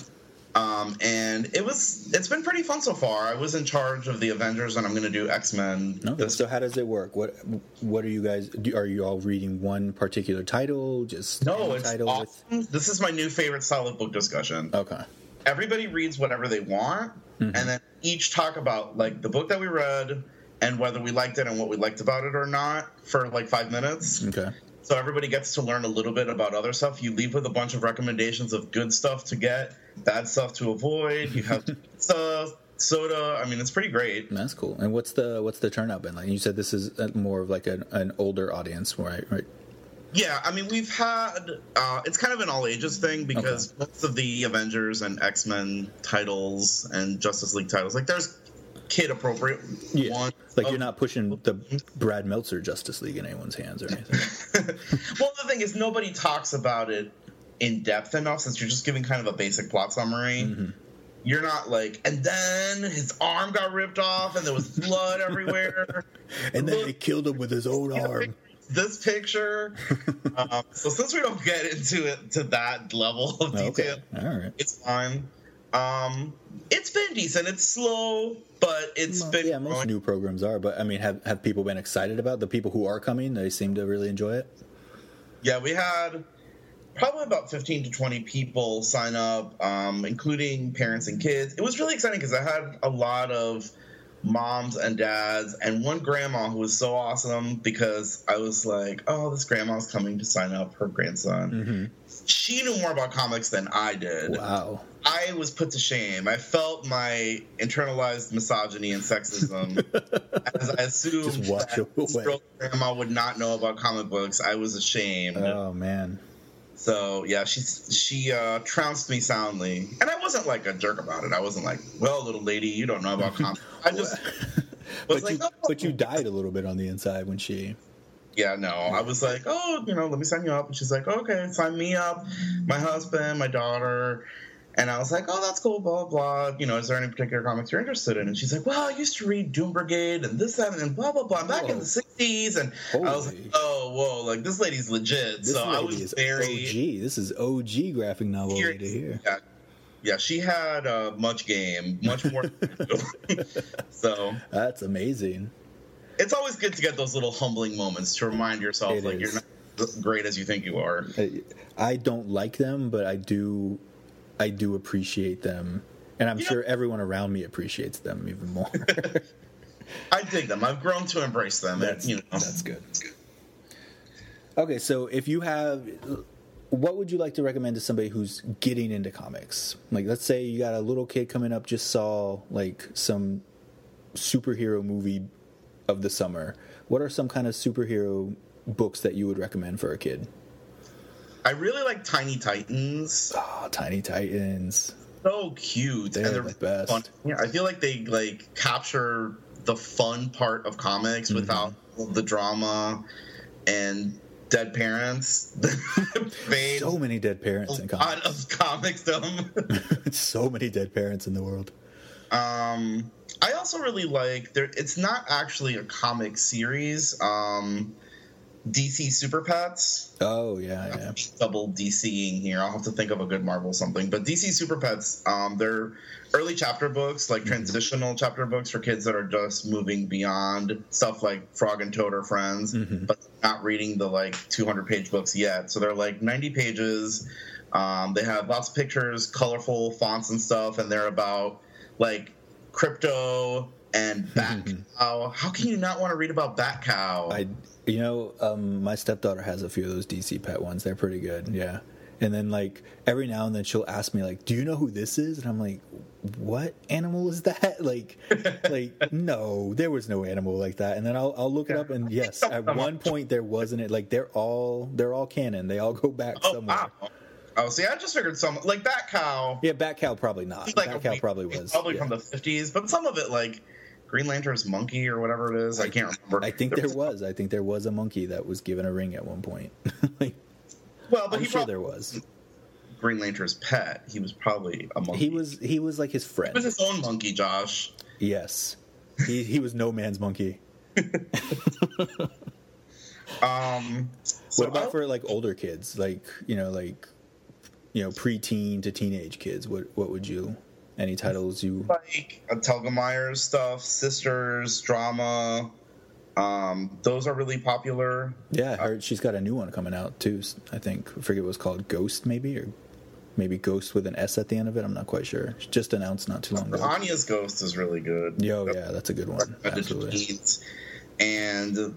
Um, and it was it's been pretty fun so far. I was in charge of the Avengers, and I'm going to do X Men. Okay. So, how does it work? What What are you guys? Do, are you all reading one particular title? Just No, it's title awesome. This is my new favorite style of book discussion. Okay. Everybody reads whatever they want, Mm-hmm. and then each talk about like the book that we read and whether we liked it and what we liked about it or not for like five minutes. Okay. So everybody gets to learn a little bit about other stuff. You leave with a bunch of recommendations of good stuff to get, bad stuff to avoid. You have pizza, soda. I mean, it's pretty great. That's cool. And what's the what's the turnout been like? You said this is uh, more of like an, an older audience, right? Right. Yeah, I mean, we've had uh, it's kind of an all ages thing because most of the Avengers and X Men titles and Justice League titles, like there's kid appropriate Yeah. ones. Like you're not pushing the Brad Meltzer Justice League in anyone's hands or anything. well, the thing is, nobody talks about it in depth enough since you're just giving kind of a basic plot summary. Mm-hmm. You're not like, and then his arm got ripped off and there was blood everywhere. and then Look, they killed him with his own arm. This picture. um, so since we don't get into it to that level of detail, Okay. All right. it's fine. Um, it's been decent. It's slow, but it's Well, been yeah, most growing. new programs are, but I mean, have have people been excited about the people who are coming? They seem to really enjoy it. Yeah, we had probably about 15 to 20 people sign up, um, including parents and kids. It was really exciting because I had a lot of moms and dads and one grandma who was so awesome because I was like, oh, this grandma's coming to sign up her grandson. She knew more about comics than I did. Wow. I was put to shame. I felt my internalized misogyny and sexism as I assumed that this away. girl grandma would not know about comic books. I was ashamed. Oh man. So yeah, she she uh, trounced me soundly, and I wasn't like a jerk about it. I wasn't like, "Well, little lady, you don't know about comics." I just was But like, you, "Oh." but you died a little bit on the inside when she. yeah, no, I was like, "Oh, you know, let me sign you up," and she's like, "Okay, sign me up, my husband, my daughter." And I was like, "Oh, that's cool." Blah blah. blah. You know, is there any particular comics you're interested in? And she's like, "Well, I used to read Doom Brigade and this, that, and blah blah blah. Back in the '60s." And I was like, "Oh, whoa! Like this lady's legit." This so I was is very OG. This is OG graphic novel Here- lady here. Yeah, yeah, she had uh, much game, much more. so That's amazing. it's always good to get those little humbling moments to remind yourself, It like is. you're not great as you think you are. I don't like them, but I do, I do appreciate them, and I'm sure everyone around me appreciates them even more. I dig them. I've grown to embrace them. That's, and, you know, that's good. Okay, so if you have, what would you like to recommend to somebody who's getting into comics? Like, let's say you got a little kid coming up, just saw like some superhero movie of the summer. what are some kind of superhero books that you would recommend for a kid? I really like Tiny Titans. Oh, Tiny Titans. So cute. They're and they're the best. fun. Yeah, I feel like they like capture the fun part of comics Mm-hmm. without the drama and dead parents. So many dead parents in a lot comics. of comicsdom. so many dead parents in the world. Um, I also really like there. It's not actually a comic series. Um, DC Super Pets. Oh yeah, yeah. Double DCing here. I'll have to think of a good Marvel something. But DC Super Pets, um, they're early chapter books, like transitional chapter books for kids that are just moving beyond stuff like Frog and Toad are friends, Mhm. but not reading the like 200 page books yet. So they're like 90 pages. Um, they have lots of pictures, colorful fonts and stuff, and they're about like Krypto and bat cow. How can you not want to read about bat cow? I, you know, um, my stepdaughter has a few of those DC pet ones. They're pretty good. Yeah. And then like every now and then she'll ask me like, "Do you know who this is?" And I'm like, "What animal is that?" Like, like no, there was no animal like that. And then I'll I'll look it up, and yes, at one point there wasn't it. Like they're all they're all canon. They all go back oh, somewhere. wow. Oh, see, I just figured some like bat cow. Yeah, Bat Cow probably not. Like Bat Cow probably was. probably yeah. from the fifties, but some of it like Green Lantern's monkey or whatever it is. I can't remember. I think there was. I think there was a monkey that was given a ring at one point. like, Well, but I'm he sure there was. Green Lantern's pet. He was probably a monkey. He was he was like his He friend. was his own monkey, Josh. Yes. He he was no man's monkey. Um, so what about I- for like older kids, like you know, like you know, preteen to teenage kids? What what would you? Any titles you? like uh, Telgemeier stuff, Sisters, drama. Um, those are really popular. Yeah, I heard she's got a new one coming out too. I think I forget what it's called, Ghost maybe, or maybe Ghost with an S at the end of it. I'm not quite sure. She just announced not too long ago. Anya's Ghost is really good. Yo, yeah, that's a good one. Absolutely. And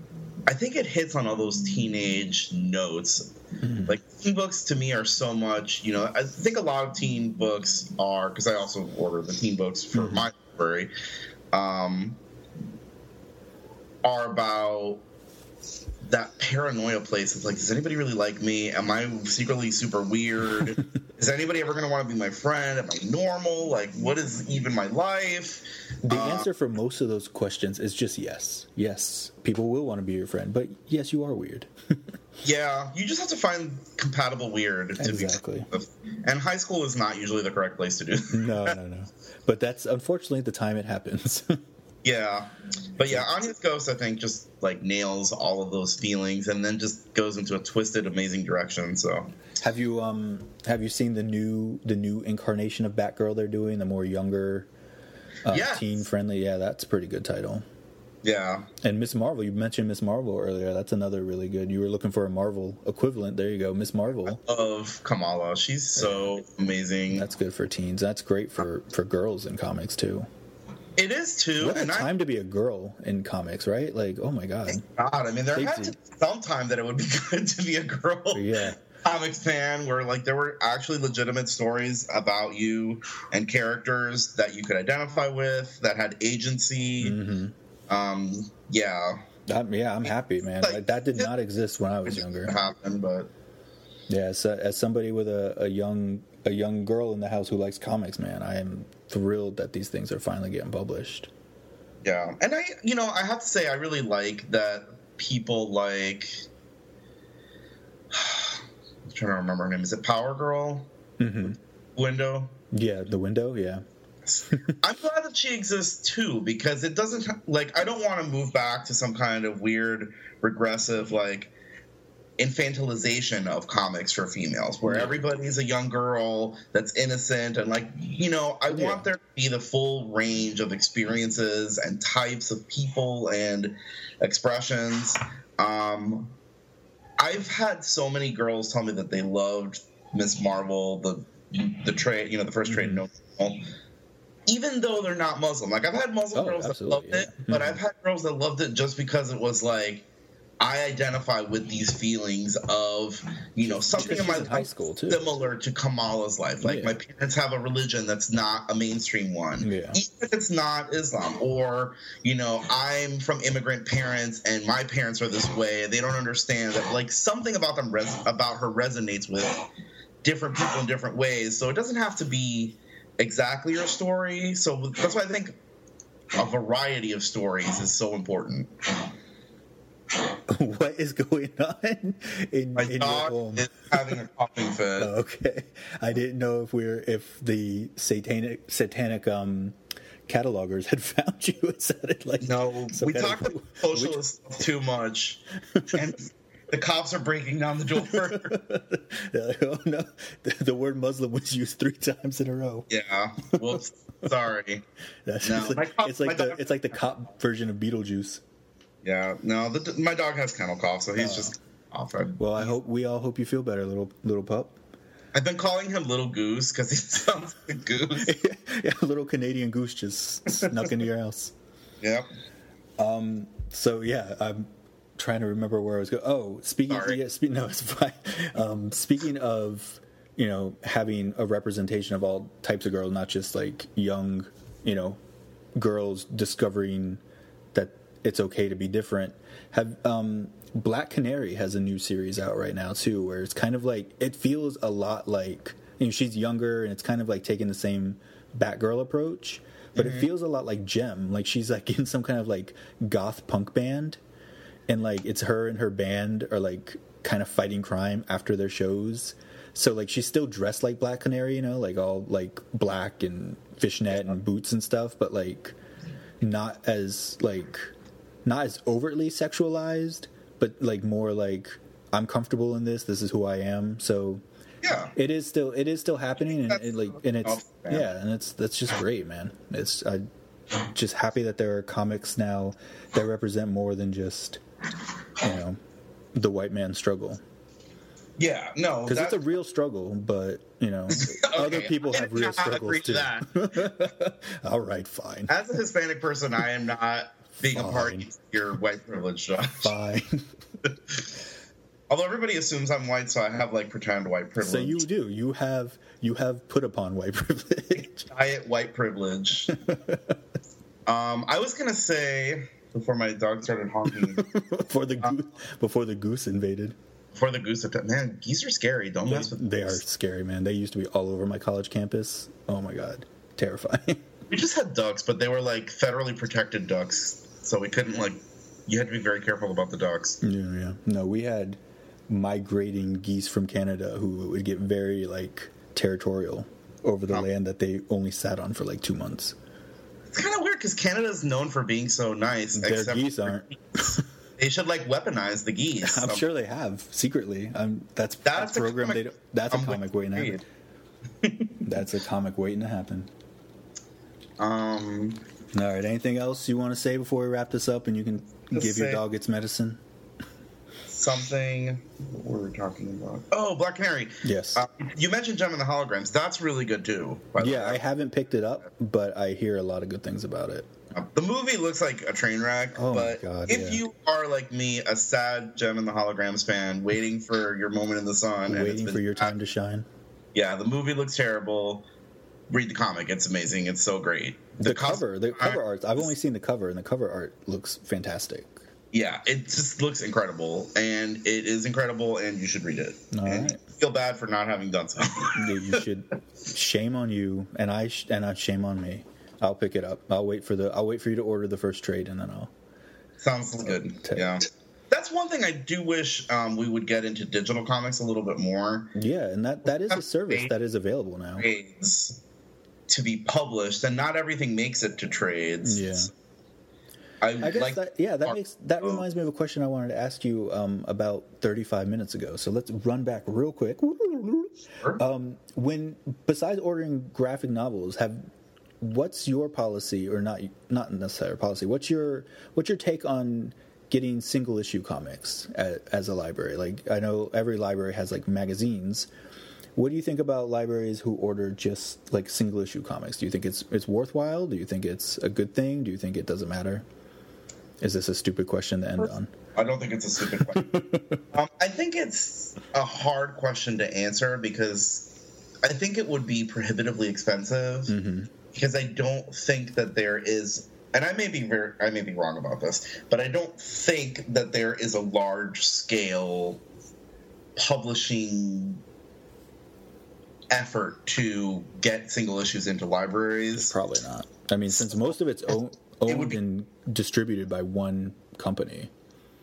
I think it hits on all those teenage notes. Mm-hmm. Like teen books to me are so much, you know. I think a lot of teen books are because I also order the teen books for Mm-hmm. my library. Um, are about that paranoia place. It's like, does anybody really like me? Am I secretly super weird? is anybody ever going to want to be my friend? Am I normal? Like, what is even my life? The Uh, answer for most of those questions is just yes. Yes, people will want to be your friend, but yes, you are weird. Yeah, you just have to find compatible weird to Exactly. be. And high school is not usually the correct place to do. no, no, no. But that's unfortunately the time it happens. yeah, but yeah, Anya's Ghost I think just like nails all of those feelings and then just goes into a twisted, amazing direction. So have you um have you seen the new the new incarnation of Batgirl they're doing, the more younger uh, Yes. teen friendly? Yeah, that's a pretty good title. Yeah, And Ms. Marvel, you mentioned Ms. Marvel earlier. That's another really good. You were looking for a Marvel equivalent. There you go, Ms. Marvel. of Kamala, she's so amazing. That's good for teens. That's great for for girls in comics too. it is too, What a and I time to be a girl in comics, right? Like, oh my god. God, I mean, there had to be some time that it would be good to be a girl. Yeah. comics fan where like there were actually legitimate stories about you and characters that you could identify with that had agency hmm um yeah I'm, yeah, I'm happy, man. Like, Like, that did not exist when I was younger. happened but Yeah, as, as somebody with a, a young a young girl in the house who likes comics, man, I am thrilled that these things are finally getting published. yeah and i you know i have to say i really like that people like i'm trying to remember her name is it power girl Mm-hmm. window Yeah, the window. Yeah, I'm glad that she exists too because it doesn't like I don't want to move back to some kind of weird regressive like infantilization of comics for females where Yeah. everybody's a young girl that's innocent and like you know I Yeah. want there to be the full range of experiences and types of people and expressions um I've had so many girls tell me that they loved Ms. Marvel the the trade you know the first trade Mhm. no even though they're not Muslim. Like I've had Muslim Oh, girls that loved it, yeah. but Mhm. I've had girls that loved it just because it was like I identify with these feelings of, you know, something in my in high school too. similar to Kamala's life. Like Yeah. my parents have a religion that's not a mainstream one, Yeah. even if it's not Islam. Or you know, I'm from immigrant parents, and my parents are this way. They don't understand that. Like something about them res- about her resonates with different people in different ways. So it doesn't have to be exactly your story. So that's why I think a variety of stories is so important. what is going on in, My in your dog home? is having a coughing fit. Okay, I didn't know if we're if the satanic satanic um catalogers had found you. It sounded like No, we talked about socialist stuff too much, and the cops are breaking down the door. oh no, the, the word Muslim was used three times in a row. yeah, whoops, sorry. That's No, it's like, cop- it's like the dog- it's like the cop version of Beetlejuice. Yeah, no, the, my dog has kennel cough, so he's just off. I, Well, I hope we all hope you feel better, little little pup. I've been calling him Little Goose because he sounds like a goose. yeah, a little Canadian goose just snuck into your house. Yep. Um. So yeah, I'm trying to remember where I was going. Oh, speaking. Yeah, spe- no, it's fine. Um, speaking of, you know, having a representation of all types of girls, not just like young, you know, girls discovering that it's okay to be different. Have um, Black Canary has a new series out right now too, where it's kind of like it feels a lot like you know she's younger and it's kind of like taking the same Batgirl approach, but it feels a lot like Jem. Like she's like in some kind of like goth punk band, and like it's her and her band are like kind of fighting crime after their shows. So like she's still dressed like Black Canary, you know, like all like black and fishnet and boots and stuff, but like not as like not as overtly sexualized, but like more like I'm comfortable in this. This is who I am. So Yeah. it is still it is still happening, and it like and it's yeah, and it's that's just great, man. It's I just happy that there are comics now that represent more than just you know the white man struggle Yeah. No. because it's a real struggle, but you know other people have real not struggles too. that. All right, fine, As a Hispanic person, I am not being a party Fine. to your white privilege, Josh. fine. Although everybody assumes I'm white, so I have like pretend white privilege. so you do you have you have put upon white privilege. diet white privilege. um, I was gonna say before my dog started honking before the uh, goose, before the goose invaded. before the goose attack. Man, geese are scary. Don't mess with They are scary, man. They used to be all over my college campus. Oh my god, terrifying. We just had ducks, but they were like federally protected ducks, so we couldn't like. You had to be very careful about the ducks. yeah, yeah. No, we had migrating geese from Canada who would get very like territorial over the Oh. land that they only sat on for like two months. It's kind of weird because Canada's known for being so nice. Their except geese aren't. They should like weaponize the geese. I'm sure they have secretly. Um, that's That's that's program. comic- They don't, that's a comic waiting to happen. That's a comic waiting to happen. Um, All right. Anything else you want to say before we wrap this up, and you can give your dog its medicine? Something. What were we talking about? Oh, Black Canary. Yes. Uh, you mentioned Jem and the Holograms. That's really good too. yeah. I haven't picked it up, but I hear a lot of good things about it. The movie looks like a train wreck, Oh my but God, if yeah. you are like me, a sad Jem and the Holograms fan, waiting for your moment in the sun, and Waiting been- for your time to shine. Yeah, the movie looks terrible. Read the comic; it's amazing. It's so great. The, cos- cover, the cover art. I've only seen the cover, and the cover art looks fantastic. Yeah, it just looks incredible, and it is incredible, and you should read it. All and right. feel bad for not having done so. You you should. shame on you, and I sh- and I shame on me. I'll pick it up. I'll wait for the. I'll wait for you to order the first trade, and then I'll. Sounds good. Yeah. That's one thing I do wish um, we would get into digital comics a little bit more. Yeah, and that that is a service that is available now. Trades to be published, and not everything makes it to trades. Yeah. I, I guess like that yeah that makes that Oh. reminds me of a question I wanted to ask you um, about 35 minutes ago. So let's run back real quick. Sure. Um, when besides ordering graphic novels, have what's your policy or not not necessarily policy? What's your what's your take on getting single issue comics as, as a library? Like I know every library has like magazines. What do you think about libraries who order just like single issue comics? Do you think it's it's worthwhile? Do you think it's a good thing? Do you think it doesn't matter? Is this a stupid question to end on? I don't think it's a stupid question. um, I think it's a hard question to answer because I think it would be prohibitively expensive. Mm-hmm. Because I don't think that there is, and I may be very, I may be wrong about this, but I don't think that there is a large scale publishing effort to get single issues into libraries. Probably not. I mean, since most of it's own, owned be- and distributed by one company.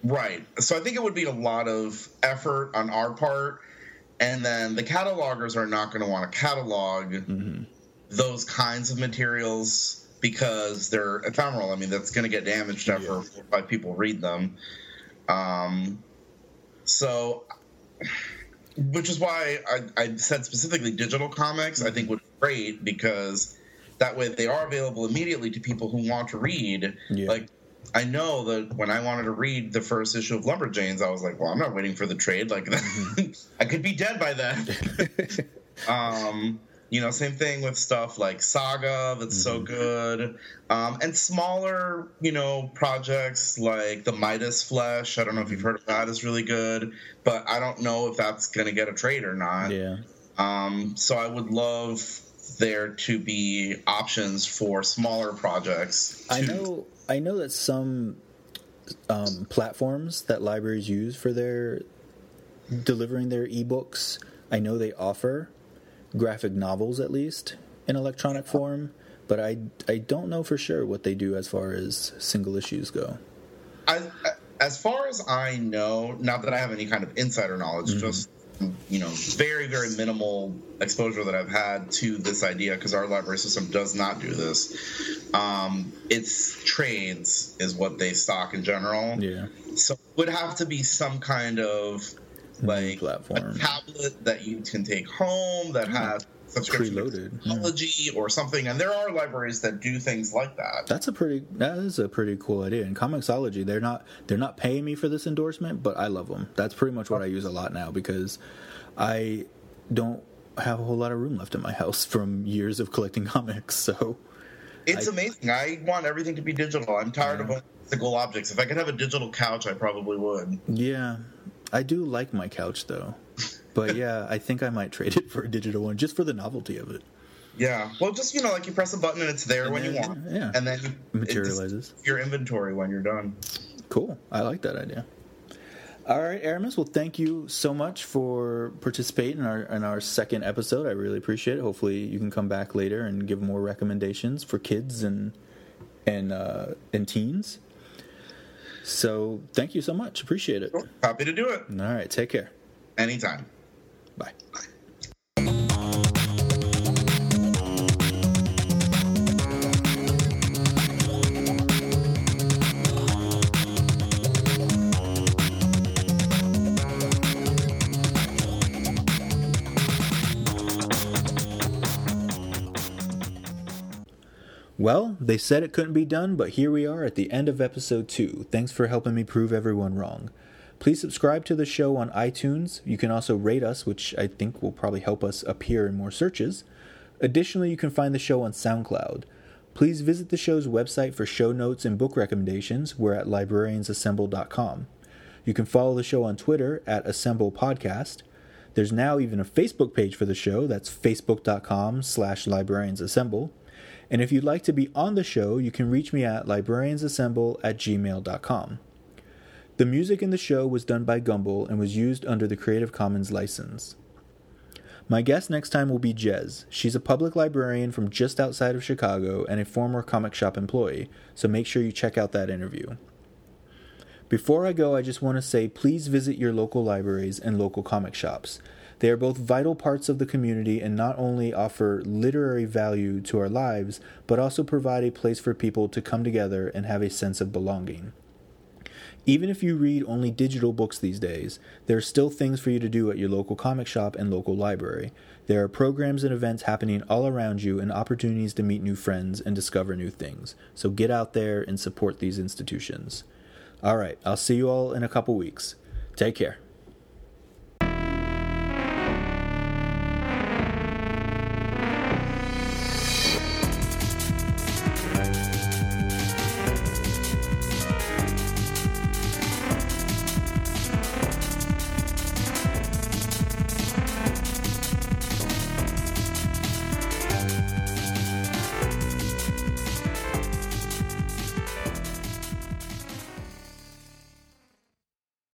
Right. So I think it would be a lot of effort on our part. And then the catalogers are not going to want to catalog those kinds of materials because they're ephemeral. I mean, that's going to get damaged after by people read them. Um, so, which is why I, I said specifically digital comics, I think would be great because that way they are available immediately to people who want to read. Yeah. Like, I know that when I wanted to read the first issue of Lumberjanes, I was like, well, I'm not waiting for the trade. Like, I could be dead by then. um, you know, same thing with stuff like Saga, that's so good. Um, and smaller, you know, projects like the Midas Flesh. I don't know if you've heard of that, is really good. But I don't know if that's going to get a trade or not. Yeah. Um, so I would love there to be options for smaller projects. I know. I know that some um, platforms that libraries use for their delivering their ebooks. I know they offer graphic novels at least in electronic form, but I I don't know for sure what they do as far as single issues go. I, as far as I know, not that I have any kind of insider knowledge, Mm-hmm. just you know, very very minimal exposure that I've had to this idea because our library system does not do this. Um, it's trades is what they stock in general. Yeah. So it would have to be some kind of like platform. a tablet that you can take home that has subscription Preloaded, hmm. yeah. or something. And there are libraries that do things like that. That's a pretty that is a pretty cool idea. And Comixology, they're not they're not paying me for this endorsement, but I love them. That's pretty much what I use a lot now because I don't have a whole lot of room left in my house from years of collecting comics. So It's I- amazing. I want everything to be digital. I'm tired of physical objects. If I could have a digital couch, I probably would. yeah, I do like my couch though. But yeah, I think I might trade it for a digital one just for the novelty of it. Yeah. Well, just you know, like you press a button and it's there And when you want, yeah. and then it Materializes. your inventory when you're done. Cool. I like that idea. All right, Aramis. Well, thank you so much for participating in our in our second episode. I really appreciate it. Hopefully, you can come back later and give more recommendations for kids and and uh, and teens. So, thank you so much. Appreciate it. Happy to do it All right, take care. anytime. Bye. Well, they said it couldn't be done, but here we are at the end of episode 2. Thanks for helping me prove everyone wrong. Please subscribe to the show on iTunes. You can also rate us, which I think will probably help us appear in more searches. Additionally, you can find the show on SoundCloud. Please visit the show's website for show notes and book recommendations. We're at librariansassemble.com. You can follow the show on Twitter at Assemble Podcast. There's now even a Facebook page for the show. That's facebook.com slash librariansassemble. And if you'd like to be on the show, you can reach me at librariansassemble at gmail.com. The music in the show was done by Gumble and was used under the Creative Commons license. My guest next time will be Jez. She's a public librarian from just outside of Chicago and a former comic shop employee, so make sure you check out that interview. Before I go, I just want to say please visit your local libraries and local comic shops. They are both vital parts of the community and not only offer literary value to our lives, but also provide a place for people to come together and have a sense of belonging. Even if you read only digital books these days, there are still things for you to do at your local comic shop and local library. There are programs and events happening all around you and opportunities to meet new friends and discover new things. So get out there and support these institutions. All right, I'll see you all in a couple weeks. Take care.